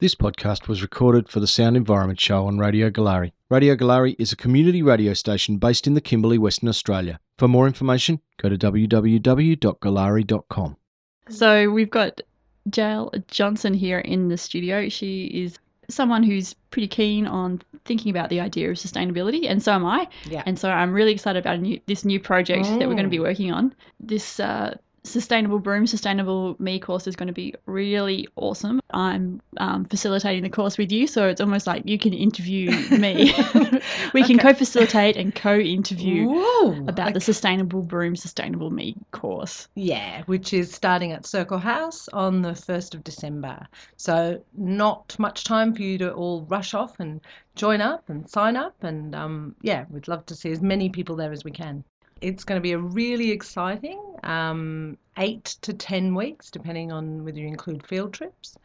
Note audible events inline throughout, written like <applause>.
This podcast was recorded for the Sound Environment Show on Radio Goolarri. Radio Goolarri is a community radio station based in the Kimberley, Western Australia. For more information, go to www.goolarri.com. So we've got Jael Johnson here in the studio. She is someone who's pretty keen on thinking about the idea of sustainability, and so am I. Yeah. And so I'm really excited about a new, this new project that we're going to be Mm. working on. This uh, Sustainable Broome, Sustainable Me course is going to be really awesome. I'm um, facilitating the course with you, so it's almost like you can interview <laughs> me. <laughs> we can co facilitate and co interview about the. Sustainable Broome, Sustainable Me course. Yeah, which is starting at Circle House on the 1st of December. So, not much time for you to all rush off and join up and sign up. And um, yeah, we'd love to see as many people there as we can. It's going to be a really exciting um, eight to 10 weeks, depending on whether you include field trips.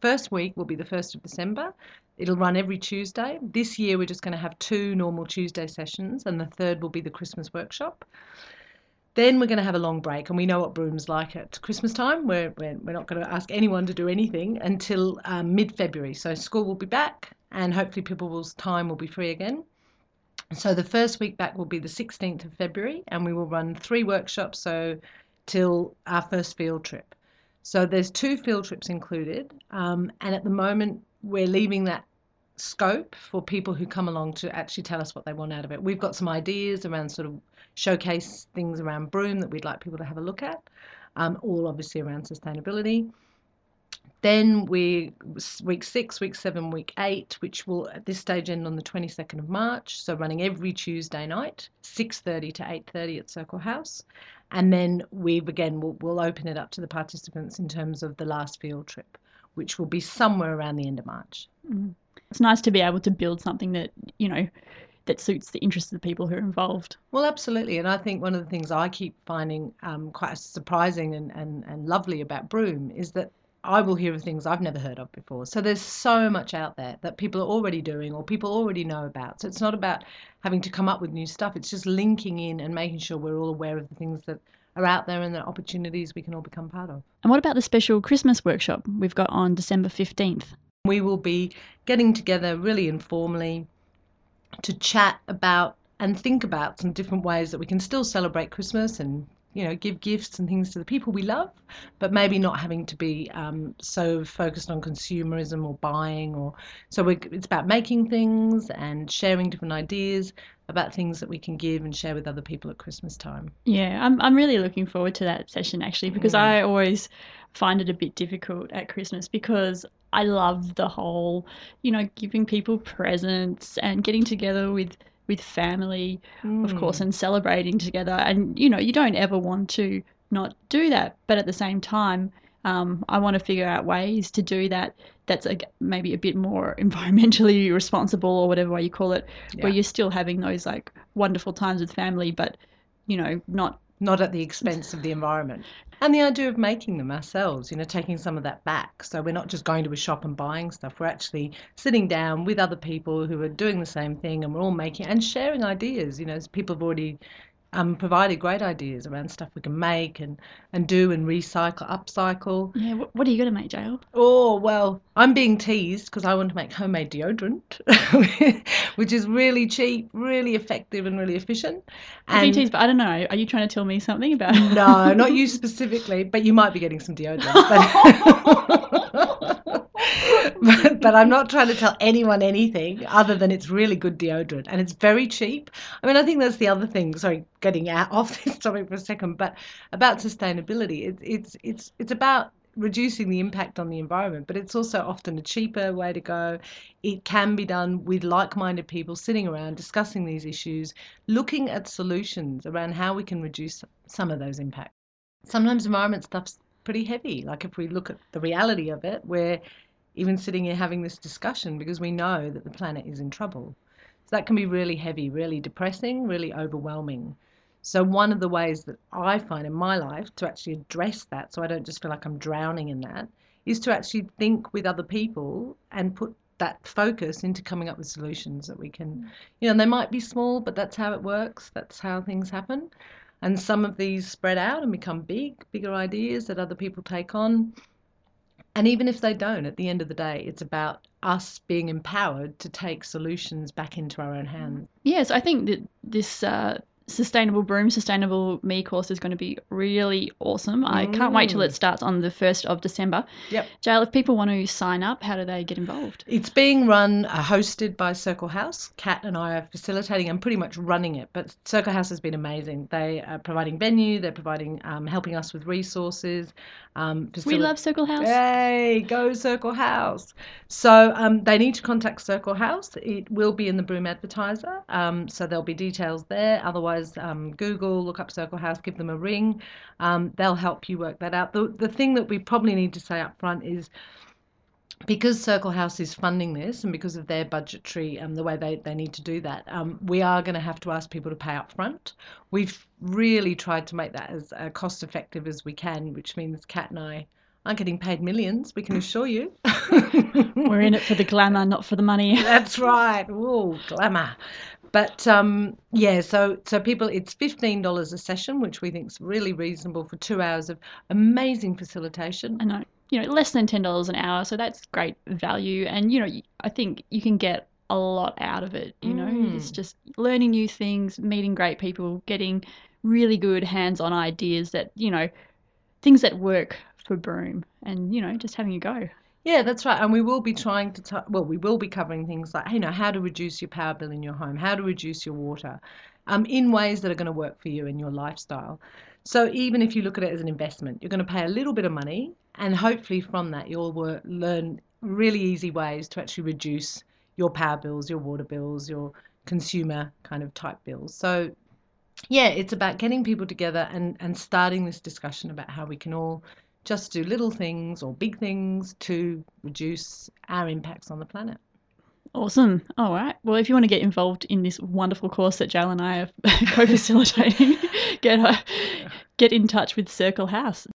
First week will be the 1st of December. It'll run every Tuesday. This year, we're just going to have two normal Tuesday sessions, and the third will be the Christmas workshop. Then we're going to have a long break, and we know what Broome's like at Christmas time. We're, we're, we're not going to ask anyone to do anything until um, mid February. So school will be back, and hopefully people's time will be free again. So the first week back will be the 16th of February, and we will run three workshops, so till our first field trip. So there's two field trips included, um, and at the moment we're leaving that scope for people who come along to actually tell us what they want out of it. We've got some ideas around sort of showcase things around Broome that we'd like people to have a look at, um, all obviously around sustainability. Then we week six, week seven, week eight, which will at this stage end on the 22nd of March. So running every Tuesday night, 6:30 to 8:30 at Circle House, and then we've again we'll, we'll open it up to the participants in terms of the last field trip, which will be somewhere around the end of March. It's nice to be able to build something that, you know, that suits the interests of the people who are involved. Well, absolutely. And I think one of the things I keep finding um, quite surprising and, and, and lovely about Broome is that I will hear of things I've never heard of before. So there's so much out there that people are already doing or people already know about. So it's not about having to come up with new stuff, it's just linking in and making sure we're all aware of the things that are out there and the opportunities we can all become part of. And what about the special Christmas workshop we've got on December 15th? We will be getting together really informally to chat about and think about some different ways that we can still celebrate Christmas and you know give gifts and things to the people we love, but maybe not having to be um, so focused on consumerism or buying or so it's about making things and sharing different ideas about things that we can give and share with other people at Christmas time. Yeah, I'm, I'm really looking forward to that session actually because Yeah. I always find it a bit difficult at Christmas because I love the whole, you know, giving people presents and getting together with with family, of course, and celebrating together. And you know, you don't ever want to not do that, but at the same time, um, I want to figure out ways to do that. That's a, maybe a bit more <laughs> environmentally responsible or whatever way you call it, where you're still having those like wonderful times with family, but you know, not not at the expense of the environment. And the idea of making them ourselves, you know, taking some of that back. So we're not just going to a shop and buying stuff. We're actually sitting down with other people who are doing the same thing and we're all making and sharing ideas. You know, people have already um, provided great ideas around stuff we can make and, and do and recycle, upcycle. Yeah, what, what are you going to make, Jael? Oh, well, I'm being teased because I want to make homemade deodorant, <laughs> which is really cheap, really effective, and really efficient. I'm being teased, but I don't know. Are you trying to tell me something about? it? no, not you <laughs> specifically, but you might be getting some deodorant. But, <laughs> but, but I'm not trying to tell anyone anything other than it's really good deodorant and it's very cheap. I mean, I think that's the other thing. Sorry, getting out <laughs> off this topic for a second, but about sustainability, it, it's it's it's about reducing the impact on the environment, but it's also often a cheaper way to go. It can be done with like minded people sitting around discussing these issues, looking at solutions around how we can reduce some of those impacts. Sometimes environment stuff's pretty heavy. Like if we look at the reality of it, we're even sitting here having this discussion because we know that the planet is in trouble. So that can be really heavy, really depressing, really overwhelming. So, one of the ways that I find in my life to actually address that, so I don't just feel like I'm drowning in that, is to actually think with other people and put that focus into coming up with solutions that we can, mm. you know, they might be small, but that's how it works, that's how things happen. And some of these spread out and become big, bigger ideas that other people take on. And even if they don't, at the end of the day, it's about us being empowered to take solutions back into our own hands. Yes, I think that this uh, sustainable Broome, sustainable me course is going to be really awesome. I can't wait till Mm. it starts on the first of December. Yep. Jael, if people want to sign up, how do they get involved? It's being run, uh, hosted by Circle House. Kat and I are facilitating and pretty much running it. But Circle House has been amazing. They are providing venue, they're providing, um, helping us with resources. Um, We love Circle House. Yay, go Circle House. So um, they need to contact Circle House. It will be in the Broome Advertiser. Um, so there'll be details there. Otherwise, um, Google, look up Circle House, give them a ring. Um, they'll help you work that out. The, the thing that we probably need to say up front is because Circle House is funding this and because of their budgetary um, the way they, they need to do that, um, we are going to have to ask people to pay up front. We've really tried to make that as uh, cost effective as we can, which means Kat and I aren't getting paid millions, we can assure you. <laughs> We're in it for the glamour, not for the money. That's right. Ooh, glamour. But um, yeah, so so people, it's fifteen dollars a session, which we think is really reasonable for two hours of amazing facilitation. I know, you know, less than ten dollars an hour, so that's great value. And you know, I think you can get a lot out of it. You know, it's Mm. just learning new things, meeting great people, getting really good hands-on ideas that you know, things that work for Broome, and you know, just having a go. Yeah, that's right. And we will be trying to, t- well, we will be covering things like, you know, how to reduce your power bill in your home, how to reduce your water, um, in ways that are going to work for you in your lifestyle. So even if you look at it as an investment, you're going to pay a little bit of money, and hopefully from that you'll wor- learn really easy ways to actually reduce your power bills, your water bills, your consumer kind of type bills. So yeah, it's about getting people together and, and starting this discussion about how we can all just do little things or big things to reduce our impacts on the planet. Awesome. All right. Well, if you want to get involved in this wonderful course that Jael and I are <laughs> co-facilitating, <laughs> get uh, get in touch with Circle House.